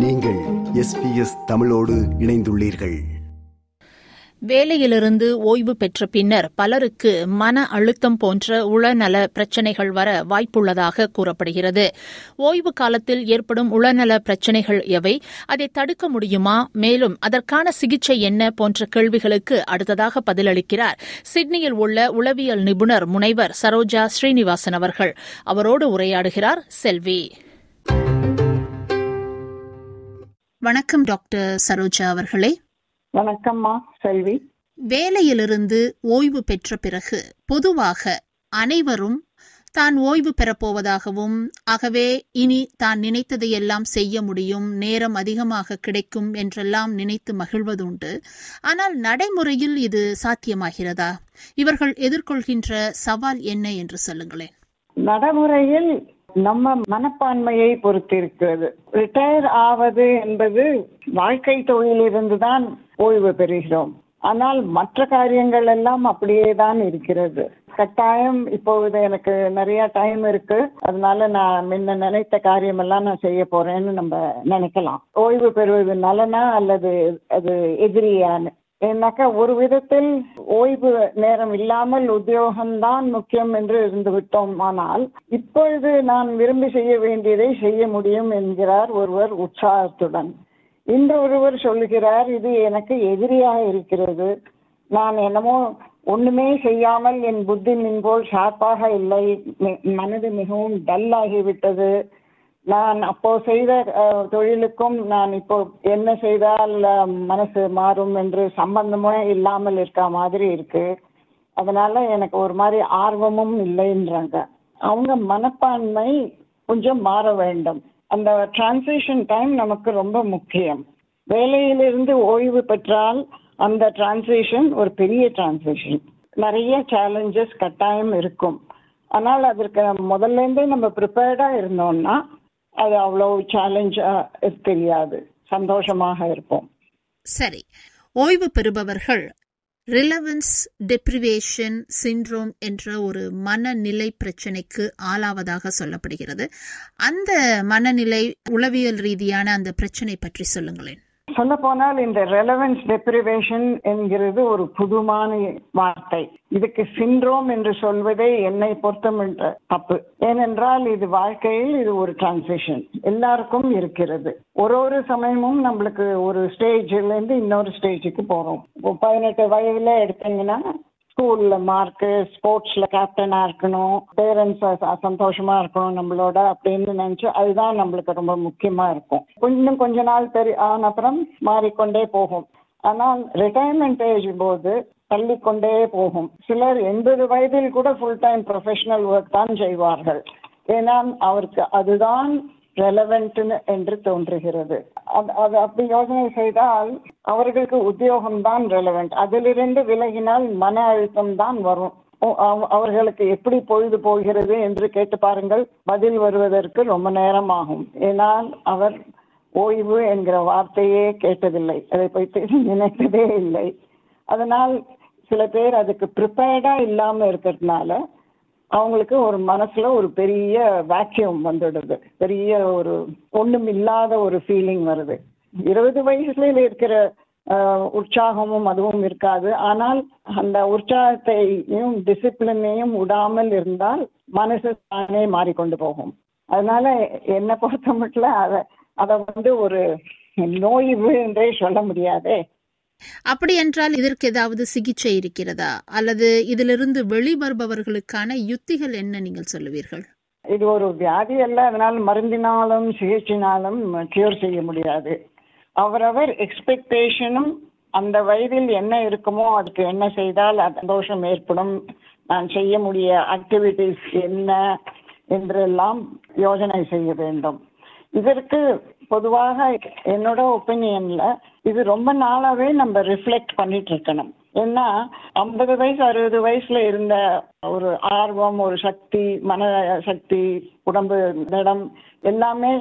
நீங்கள் எஸ்பிஎஸ் தமிழோடு இணைந்துள்ளீர்கள். வேலையிலிருந்து ஓய்வு பெற்ற பின்னர் பலருக்கு மன அழுத்தம் போன்ற உளநல பிரச்சினைகள் வர வாய்ப்புள்ளதாக கூறப்படுகிறது. ஓய்வு காலத்தில் ஏற்படும் உளநல பிரச்சினைகள் எவை? அதை தடுக்க முடியுமா? மேலும் அதற்கான சிகிச்சை என்ன? போன்ற கேள்விகளுக்கு அடுத்ததாக பதிலளிக்கிறார். சிட்னியில் உள்ள உளவியல் நிபுணர் முனைவர் சரோஜா ஸ்ரீனிவாசன் அவர்கள். அவரோடு உரையாடுகிறார் செல்வி. வணக்கம் டாக்டர் சரோஜா அவர்களே. வணக்கம்மா செல்வி. வேலையிலிருந்து ஓய்வு பெற்ற பிறகு பொதுவாக அனைவரும் தான் ஓய்வு பெறப்போவதாகவும் ஆகவே இனி தான் நினைத்ததையெல்லாம் செய்ய முடியும் நேரம் அதிகமாக கிடைக்கும் என்றெல்லாம் நினைத்து மகிழ்வதுண்டு. ஆனால் நடைமுறையில் இது சாத்தியமாகிறதா? இவர்கள் எதிர்கொள்கின்ற சவால் என்ன என்று சொல்லுங்களேன். நடைமுறையில் நம்ம மனப்பான்மையை பொறுத்து இருக்கிறது. ரிட்டையர் ஆவது என்பது வாழ்க்கை தொழிலிருந்து தான் ஓய்வு பெறுகிறோம். ஆனால் மற்ற காரியங்கள் எல்லாம் அப்படியே தான் இருக்கிறது. கட்டாயம் இப்பொழுது எனக்கு நிறைய டைம் இருக்கு. அதனால நான் முன்ன நினைத்த காரியம் எல்லாம் நான் செய்ய போறேன்னு நம்ம நினைக்கலாம். ஓய்வு பெறுவது நலனா அல்லது அது எதிரியான்னு ஏன்னாக்கா ஒரு விதத்தில் ஓய்வு நேரம் இல்லாமல் உத்தியோகம்தான் முக்கியம் என்று இருந்து விட்டோம். ஆனால் இப்பொழுது நான் விரும்பி செய்ய வேண்டியதை செய்ய முடியும் என்கிறார் ஒருவர் உற்சாகத்துடன். இன்று ஒருவர் சொல்லுகிறார் இது எனக்கு எதிரியாக இருக்கிறது. நான் என்னமோ ஒண்ணுமே செய்யாமல் என் புத்தி மின்போல் ஷார்ப்பாக இல்லை. மனது மிகவும் டல் ஆகிவிட்டது. நான் அப்போ செய்த தொழிலுக்கும் நான் இப்போ என்ன செய்தால் மனசு மாறும் என்று சம்பந்தமே இல்லாமல் இருக்க மாதிரி இருக்கு. அதனால எனக்கு ஒரு மாதிரி ஆர்வமும் இல்லைன்றாங்க. அவங்க மனப்பான்மை கொஞ்சம் மாற வேண்டும். அந்த டிரான்சிஷன் டைம் நமக்கு ரொம்ப முக்கியம். வேலையிலிருந்து ஓய்வு பெற்றால் அந்த டிரான்சிஷன் ஒரு பெரிய டிரான்சிஷன் நிறைய சேலஞ்சஸ் கட்டாயம் இருக்கும். ஆனால் அதற்கு முதல்ல இருந்தே நம்ம ப்ரிப்பேர்டா இருந்தோம்னா அது அவ்வளோ சேலஞ்சாக தெரியாது. சந்தோஷமாக இருப்போம். சரி. ஓய்வு பெறுபவர்கள் ரிலவன்ஸ் டெப்ரிவேஷன் சிண்ட்ரோம் என்ற ஒரு மனநிலை பிரச்சனைக்கு ஆளாவதாக சொல்லப்படுகிறது. அந்த மனநிலை உளவியல் ரீதியான அந்த பிரச்சனை பற்றி சொல்லுங்களேன். சொல்ல போனால் இந்த ரெலவன்ஸ் டெப்ரிவேஷன் என்கிறது ஒரு புதுமான வார்த்தை. இதுக்கு சிண்ட்ரோம் என்று சொல்வதே என்னை பொருத்தமின்ற தப்பு. ஏனென்றால் இது வாழ்க்கையில் இது ஒரு டிரான்சிஷன் எல்லாருக்கும் இருக்கிறது. ஒரு ஒரு சமயமும் நம்மளுக்கு ஒரு ஸ்டேஜ்ல இருந்து இன்னொரு ஸ்டேஜுக்கு போறோம். பதினெட்டு வயதுல எடுத்தீங்கன்னா ஸ்கூல்ல மார்க்கு ஸ்போர்ட்ஸ்ல கேப்டனா இருக்கணும் பேரண்ட்ஸ் சந்தோஷமா இருக்கணும் நம்மளோட அப்படின்னு நினைச்சு அதுதான் நம்மளுக்கு ரொம்ப முக்கியமா இருக்கும். இன்னும் கொஞ்ச நாள் தெரி ஆன அப்புறம் மாறிக்கொண்டே போகும். ஆனால் ரிட்டையர்மெண்ட் ஏஜ் போது தள்ளிக்கொண்டே போகும். சிலர் எண்பது வயதில் கூட ஃபுல் டைம் ப்ரொஃபஷனல் ஒர்க் தான் செய்வார்கள். ஏன்னா அவருக்கு அதுதான் ரெலவென்ட்னு என்று தோன்றுகிறது. அது அப்படி யோசனை செய்தால் அவர்களுக்கு உத்தியோகம் தான் ரெலவென்ட் அதிலிருந்து விலகினால் மன அழுத்தம் தான் வரும். அவர்களுக்கு எப்படி பொழுது போகிறது என்று கேட்டு பாருங்கள். பதில் வருவதற்கு ரொம்ப நேரம் ஆகும் ஏனால் அவர் ஓய்வு என்கிற வார்த்தையே கேட்டதில்லை. அதை பற்றி நினைத்ததே இல்லை. அதனால் சில பேர் அதுக்கு ப்ரிப்பேர்டா இல்லாம இருக்கிறதுனால அவங்களுக்கு ஒரு மனசுல ஒரு பெரிய வேக்யூம் வந்துடுது. பெரிய ஒரு ஒண்ணும் இல்லாத ஒரு ஃபீலிங் வருது. இருபது வயசுல இருக்கிற உற்சாகமும் அதுவும் இருக்காது. ஆனால் அந்த உற்சாகத்தையும் டிசிப்ளினையும் விடாமல் இருந்தால் மனசு தானே மாறிக்கொண்டு போகும். அதனால என்னை பொறுத்த மட்டும் அதை அதை வந்து ஒரு நோய் என்றே சொல்ல முடியாதே. அப்படி என்றால் இதற்கு ஏதாவது சிகிச்சை இருக்கிறதா? அல்லது இதிலிருந்து வெளிவருபவர்களுக்கான யுத்திகள் என்ன நீங்கள் சொல்லுவீர்கள்? இது ஒரு வியாதி அல்ல. அதனால் மருந்தினாலும் சிகிச்சைனாலும் கியூர் செய்ய முடியாது. அவரவர் எக்ஸ்பெக்டேஷனும் அந்த வயதில் என்ன இருக்குமோ அதுக்கு என்ன செய்தால் சந்தோஷம் ஏற்படும். நான் செய்ய முடிய ஆக்டிவிட்டிஸ் என்ன என்றெல்லாம் யோஜனை செய்ய வேண்டும். இதற்கு பொதுவாக என்னோட ஒப்பீனியன்ல இது ரொம்ப நாளாவே நம்ம ரிஃப்ளெக்ட் பண்ணிட்டு இருக்கணும். ஏன்னா ஐம்பது வயசு அறுபது வயசுல இருந்த ஒரு ஆர்வம் ஒரு சக்தி மன சக்தி உடம்பு இடம் எல்லாமே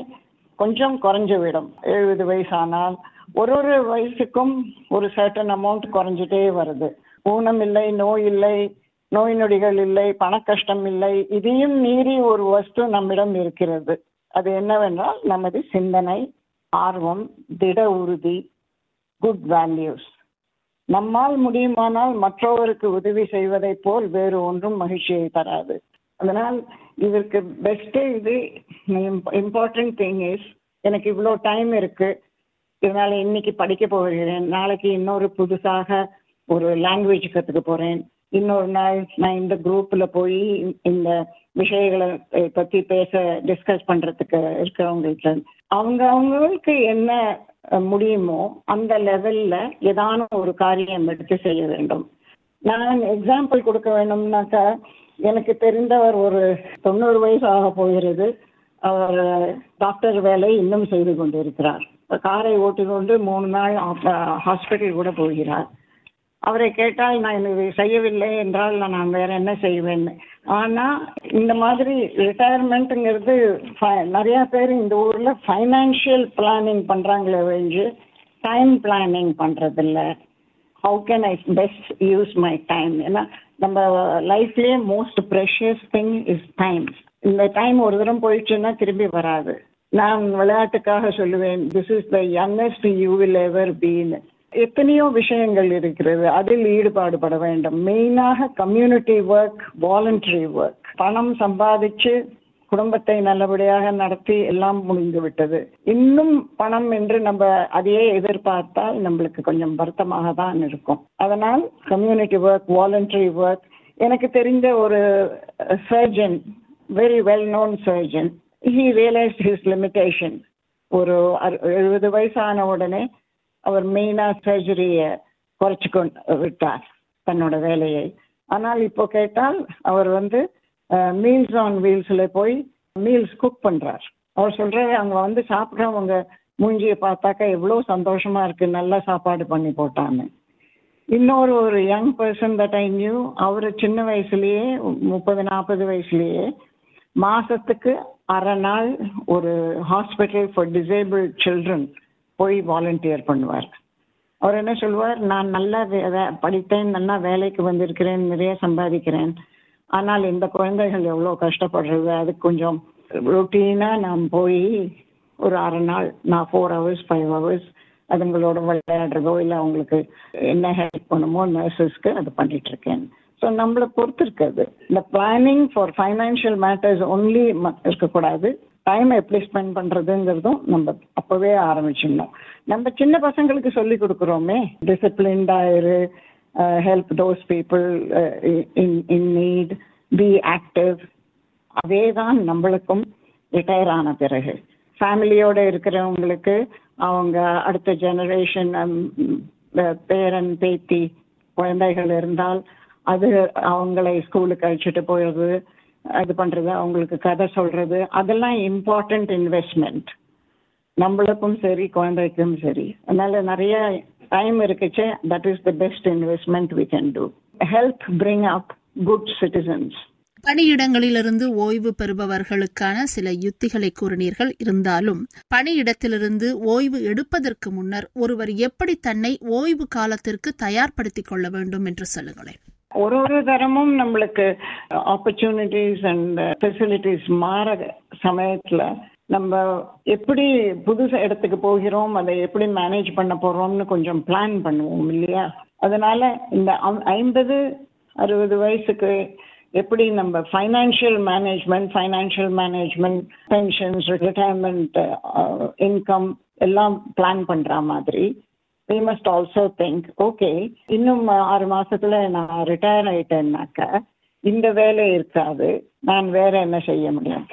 கொஞ்சம் குறைஞ்சு விடும் எழுபது வயசு ஆனால் ஒரு ஒரு வயசுக்கும் ஒரு சர்டன் அமௌண்ட் குறைஞ்சிட்டே வருது. ஊனம் இல்லை நோய் இல்லை நோய் நொடிகள் இல்லை பண கஷ்டம் இல்லை இதையும் மீறி ஒரு வஸ்து நம்மிடம் இருக்கிறது. அது என்னவென்றால் நமது சிந்தனை ஆர்வம் திட உறுதி குட் வேல்யூஸ் நம்மால் முடியுமானால் மற்றவருக்கு உதவி செய்வதைப் போல் வேறு ஒன்றும் மகிழ்ச்சியை தராது. அதனால் இதற்கு பெஸ்ட் இது. இம்பார்ட்டன்ட் திங் இஸ் எனக்கு இவ்வளோ டைம் இருக்கு. இதனால இன்னைக்கு படிக்க போகிறேன். நாளைக்கு இன்னொரு புதுசாக ஒரு லாங்குவேஜ் கற்றுக்க போறேன். இன்னொரு நாள் நான் இந்த குரூப்ல போய் இந்த விஷயங்களை பத்தி பேச டிஸ்கஸ் பண்றதுக்கு இருக்கிறவங்கள்ட்ட அவங்க அவங்களுக்கு என்ன முடியுமோ அந்த லெவல்ல ஏதான ஒரு காரியம் எடுத்து செய்ய வேண்டும். நான் எக்ஸாம்பிள் கொடுக்க வேணும்னாக்கா எனக்கு தெரிந்தவர் ஒரு தொண்ணூறு வயசு ஆக போகிறது. அவர் டாக்டர் வேலை இன்னும் செய்து கொண்டிருக்கிறார். காரை ஓட்டிக்கொண்டு மூணு நாள் ஹாஸ்பிட்டல் கூட போகிறார். அவரை கேட்டால் நான் இது செய்யவில்லை என்றால் நான் வேற என்ன செய்வேன்? ஆனா இந்த மாதிரி ரிட்டையர்மெண்ட்டுங்கிறது நிறைய பேர் இந்த ஊர்ல ஃபைனான்சியல் பிளானிங் பண்றாங்களே ஒழிஞ்சு டைம் பிளானிங் பண்றதில்ல. How can I best use my time ஏன்னா நம்ம லைஃப்லயே most precious thing is time இந்த டைம் ஒரு தரம் போயிடுச்சுன்னா திரும்பி வராது. நான் விளையாட்டுக்காக சொல்லுவேன் this is the youngest you will ever பீன்னு எத்தனையோ விஷயங்கள் இருக்கிறது. அதில் ஈடுபாடு பட வேண்டும். மெயினாக கம்யூனிட்டி ஒர்க் வாலண்டரி ஒர்க் பணம் சம்பாதிச்சு குடும்பத்தை நல்லபடியாக நடத்தி எல்லாம் முடிந்து விட்டது. இன்னும் பணம் என்று நம்ம அதையே எதிர்பார்த்தால் நம்மளுக்கு கொஞ்சம் வருத்தமாக தான் இருக்கும். அதனால் கம்யூனிட்டி ஒர்க் வாலண்டரி ஒர்க் எனக்கு தெரிந்த ஒரு surgeon very well known surgeon he realise his limitation ஒரு எழுபது வயசான உடனே அவர் மெயினா சர்ஜரியை குறைச்சு கொண்டு விட்டார் தன்னோட வேலையை. ஆனால் இப்போ கேட்டால் அவர் வந்து மீல்ஸ் ஆன் வீல்ஸ்ல போய் மீல்ஸ் குக் பண்ணுறார் அவர் சொல்றாரு அவங்க வந்து சாப்பிட்றவங்க மூஞ்சியை பார்த்தாக்கா எவ்வளோ சந்தோஷமா இருக்கு நல்ல சாப்பாடு பண்ணி போட்டான்னு. இன்னொரு ஒரு young person that I knew அவர் சின்ன வயசுலயே முப்பது நாற்பது வயசுலயே மாசத்துக்கு அரை நாள் ஒரு ஹாஸ்பிட்டல் ஃபார் டிசேபிள் சில்ட்ரன் போய் வாலண்டியர் பண்ணுவார். அவர் என்ன சொல்லுவார்? நான் நல்லா படித்தேன் நல்லா வேலைக்கு வந்திருக்கிறேன் நிறைய சம்பாதிக்கிறேன். ஆனால் இந்த குழந்தைகள் எவ்வளோ கஷ்டப்படுறது? அதுக்கு கொஞ்சம் ரொட்டீனாக நான் போய் ஒரு அரை நாள் நான் ஃபோர் ஹவர்ஸ் ஃபைவ் ஹவர்ஸ் அதுங்களோட விளையாடுறதோ இல்லை அவங்களுக்கு என்ன ஹெல்ப் பண்ணுமோ நர்சஸ்க்கு அது பண்ணிட்டு இருக்கேன் ஸோ நம்மளை பொறுத்து இந்த planning for financial matters only இருக்கக்கூடாது. டைம் எப்படி ஸ்பெண்ட் பண்றதுங்கிறதும் நம்ம அப்பவே ஆரம்பிச்சிடணும். நம்ம சின்ன பசங்களுக்கு சொல்லி கொடுக்குறோமே. டிசிப்ளின்டா இரு help those people in in need be active அதே தான் நம்மளுக்கும் ரிட்டையர் ஆன பிறகு. ஃபேமிலியோட இருக்கிறவங்களுக்கு அவங்க அடுத்த ஜெனரேஷன் பேரன் பேத்தி குழந்தைகள் இருந்தால் அது அவங்களை ஸ்கூலுக்கு அழைச்சிட்டு போயிடுறது இது பண்றது அவங்களுக்கு கதை சொல்றது அதெல்லாம் இம்பார்ட்டன்ட் இன்வெஸ்ட்மெண்ட் நம்மளுக்கும் சரி குழந்தைக்கும் சரி. அதனால நிறைய time இருக்குச்சு that is the best investment we can do help bring up good citizens பணியிடங்களிலிருந்து ஓய்வு பெறுபவர்களுக்கான சில யுத்திகளை கூறினீர்கள் இருந்தாலும் பணியிடத்திலிருந்து ஓய்வு எடுப்பதற்கு முன்னர் ஒருவர் எப்படி தன்னை ஓய்வு காலத்திற்கு தயார்படுத்திக் கொள்ள வேண்டும் என்று சொல்லுங்களேன். ஒரு ஒரு தரமும் நம்மளுக்கு ஆப்பர்ச்சுனிட்டிஸ் அண்ட் ஃபெசிலிட்டிஸ் மாற சமயத்துல நம்ம எப்படி புது இடத்துக்கு போகிறோம் அதை எப்படி மேனேஜ் பண்ண போறோம்னு கொஞ்சம் பிளான் பண்ணுவோம் இல்லையா? அதனால இந்த ஐம்பது அறுபது வயசுக்கு எப்படி நம்ம financial management financial management pensions retirement income எல்லாம் பிளான் பண்ற மாதிரி we must also think okay இன்னும் ஆறு மாசத்துல நான் ரிட்டையர் ஆயிட்டேன்னாக்க இந்த வேலை இருக்காது நான் வேற என்ன செய்ய முடியும்?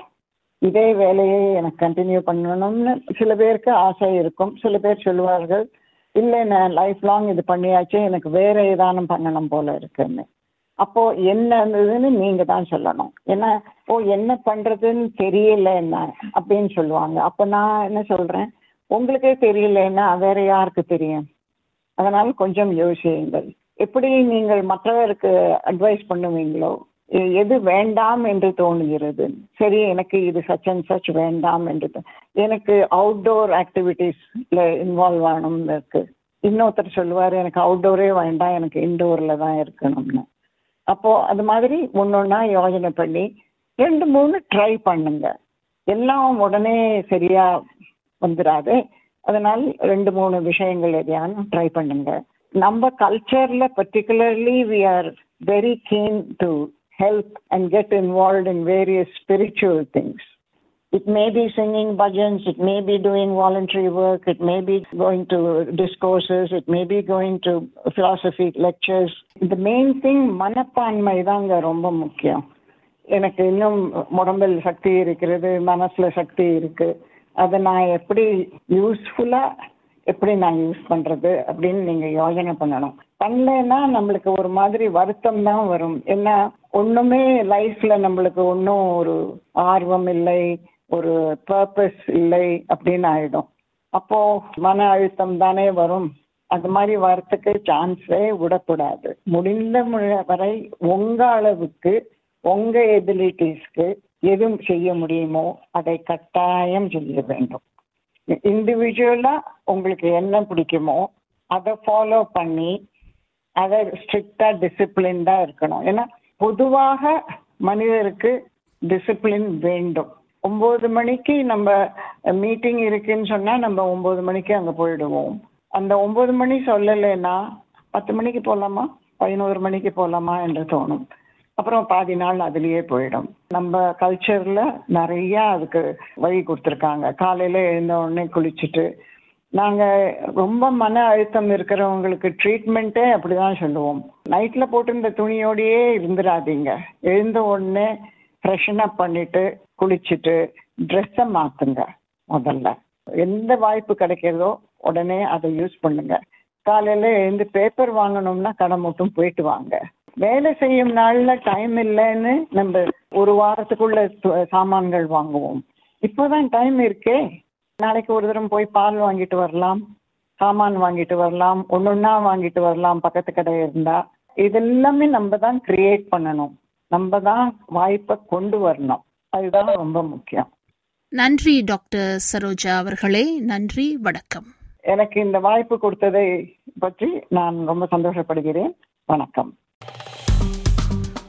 இதே வேலையை எனக்கு கண்டினியூ பண்ணணும்னு சில பேருக்கு ஆசை இருக்கும். சில பேர் சொல்லுவார்கள் இல்லை நான் லைஃப் லாங் இது பண்ணியாச்சு எனக்கு வேற ஏதானும் பண்ணணும் போல இருக்குன்னு. அப்போ என்ன இருந்ததுன்னு நீங்க தான் சொல்லணும். ஏன்னா ஓ என்ன பண்றதுன்னு தெரியல என்ன அப்படின்னு சொல்லுவாங்க. அப்ப நான் என்ன சொல்றேன்? உங்களுக்கே தெரியலன்னா வேற யாருக்கு தெரியும்? அதனால கொஞ்சம் யோசியுங்கள். எப்படி நீங்கள் மற்றவருக்கு அட்வைஸ் பண்ணுவீங்களோ? எது வேண்டாம் என்று தோணுகிறது? சரி எனக்கு இது சச் அண்ட் சச் வேண்டாம் என்று எனக்கு அவுட்டோர் ஆக்டிவிட்டீஸ்ல இன்வால்வ் ஆகணும்னு இருக்கு. இன்னொருத்தர் சொல்லுவார் எனக்கு அவுட்டோரே வேண்டாம் எனக்கு இன்டோர்ல தான் இருக்கணும்னு. அப்போ அது மாதிரி ஒன்னொன்னா யோஜனை பண்ணி ரெண்டு மூணு ட்ரை பண்ணுங்க. எல்லாம் உடனே சரியா வந்துடாது அதனால் ரெண்டு மூணு விஷயங்கள் எதையானும் ட்ரை பண்ணுங்க. நம்ம கல்ச்சர்ல particularly we are very keen to help and get involve in various spiritual things It may be singing bhajans, it may be doing voluntary work, it may be going to discourses, it may be going to philosophy lectures. The main thing மனப்பான்மை தாங்க ரொம்ப முக்கியம். எனக்கு இன்னும் உடம்பில் சக்தி இருக்கிறது மனசுல சக்தி இருக்கு. அதை நான் எப்படி யூஸ்ஃபுல்லா எப்படி நான் யூஸ் பண்றது அப்படின்னு நீங்க யோசனை பண்ணணும். பண்ணலைன்னா நம்மளுக்கு ஒரு மாதிரி வருத்தம் தான் வரும். ஏன்னா ஒண்ணுமே லைஃப்ல நம்மளுக்கு ஒன்றும் ஒரு ஆர்வம் இல்லை ஒரு பர்பஸ் இல்லை அப்படின்னு ஆயிடும். அப்போ மன அழுத்தம் தானே வரும். அது மாதிரி வரத்துக்கு சான்ஸே விடக்கூடாது. முடிந்த வரை உங்க அளவுக்கு உங்க எபிலிட்டிஸ்க்கு எதுவும் செய்ய முடியுமோ அதை கட்டாயம் செய்ய வேண்டும். இண்டிவிஜுவலா உங்களுக்கு என்ன பிடிக்குமோ அதை ஃபாலோ பண்ணி அதை ஸ்ட்ரிக்டா டிசிப்ளின்டா இருக்கணும். ஏன்னா பொதுவாக மனிதருக்கு டிசிப்ளின் வேண்டும். ஒன்பது மணிக்கு நம்ம மீட்டிங் இருக்குன்னு சொன்னா நம்ம ஒன்பது மணிக்கு அங்க போயிடுவோம். அந்த ஒன்பது மணி சொல்லலைன்னா பத்து மணிக்கு போகலாமா பதினோரு மணிக்கு போகலாமா என்று தோணும். அப்புறம் பாதி நாள் அதுலயே போயிடும். நம்ம கல்ச்சர்ல நிறைய அதுக்கு வழி கொடுத்துருக்காங்க. காலையில எழுந்த உடனே குளிச்சுட்டு நாங்க ரொம்ப மன அழுத்தம் இருக்கிறவங்களுக்கு ட்ரீட்மெண்ட்டே அப்படிதான் சொல்லுவோம். நைட்ல போட்டிருந்த துணியோடயே இருந்துடாதீங்க எழுந்த உடனே ஃப்ரெஷன் அப் பண்ணிட்டு குளிச்சுட்டு ட்ரெஸ்ஸை மாத்துங்க முதல்ல. எந்த வாய்ப்பு கிடைக்கிறதோ உடனே அதை யூஸ் பண்ணுங்க. காலையில எழுந்து பேப்பர் வாங்கணும்னா கடை மட்டும் போயிட்டு வாங்க. வேலை செய்யும் நாள்ல டைம் இல்லைன்னு நம்ம ஒரு வாரத்துக்குள்ள சாமான்கள் வாங்குவோம். இப்போதான் டைம் இருக்கே. நாளைக்கு ஒரு தரம் போய் பால் வாங்கிட்டு வரலாம் சாமான் வாங்கிட்டு வரலாம் ஒன்னொன்னா வாங்கிட்டு வரலாம் பக்கத்து கடை இருந்தா. இதெல்லாமே நம்ம தான் கிரியேட் பண்ணணும். நம்ம தான் வாய்ப்பை கொண்டு வரணும். அதுதான் ரொம்ப முக்கியம். நன்றி டாக்டர் சரோஜா அவர்களே. நன்றி வணக்கம். எனக்கு இந்த வாய்ப்பு கொடுத்ததை பற்றி நான் ரொம்ப சந்தோஷப்படுகிறேன். வணக்கம்.